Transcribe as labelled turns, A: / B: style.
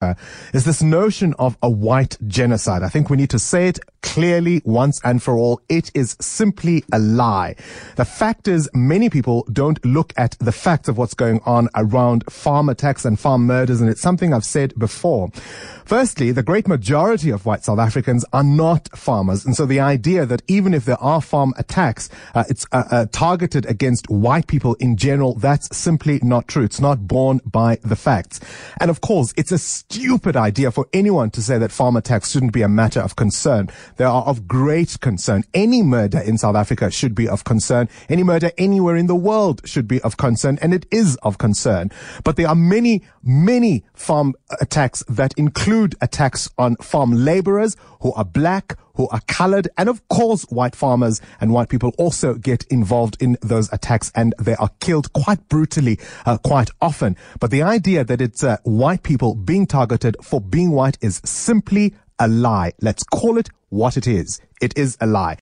A: uh, is this notion of a white genocide. I think we need to say it clearly once and for all. It is simply a lie. The fact is many people don't look at the facts of what's going on around farm attacks and farm murders. And it's something I've said before. Firstly, the great majority of white South Africans are not farmers. And so the idea that even if there are farm attacks, uh, it's uh, uh, targeted against white people in general, that's simply not true. It's not borne by the facts. And of course, it's a stupid idea for anyone to say that farm attacks shouldn't be a matter of concern. They are of great concern. Any murder in South Africa should be of concern. Any murder anywhere in the world should be of concern, and it is of concern. But there are many, many farm uh, attacks that include attacks on farm laborers who are black, who are colored, and of course, white farmers and white people also get involved in those attacks and they are killed quite brutally, uh, quite often. But the idea that it's uh, white people being targeted for being white is simply a lie. Let's call it what it is. It is a lie.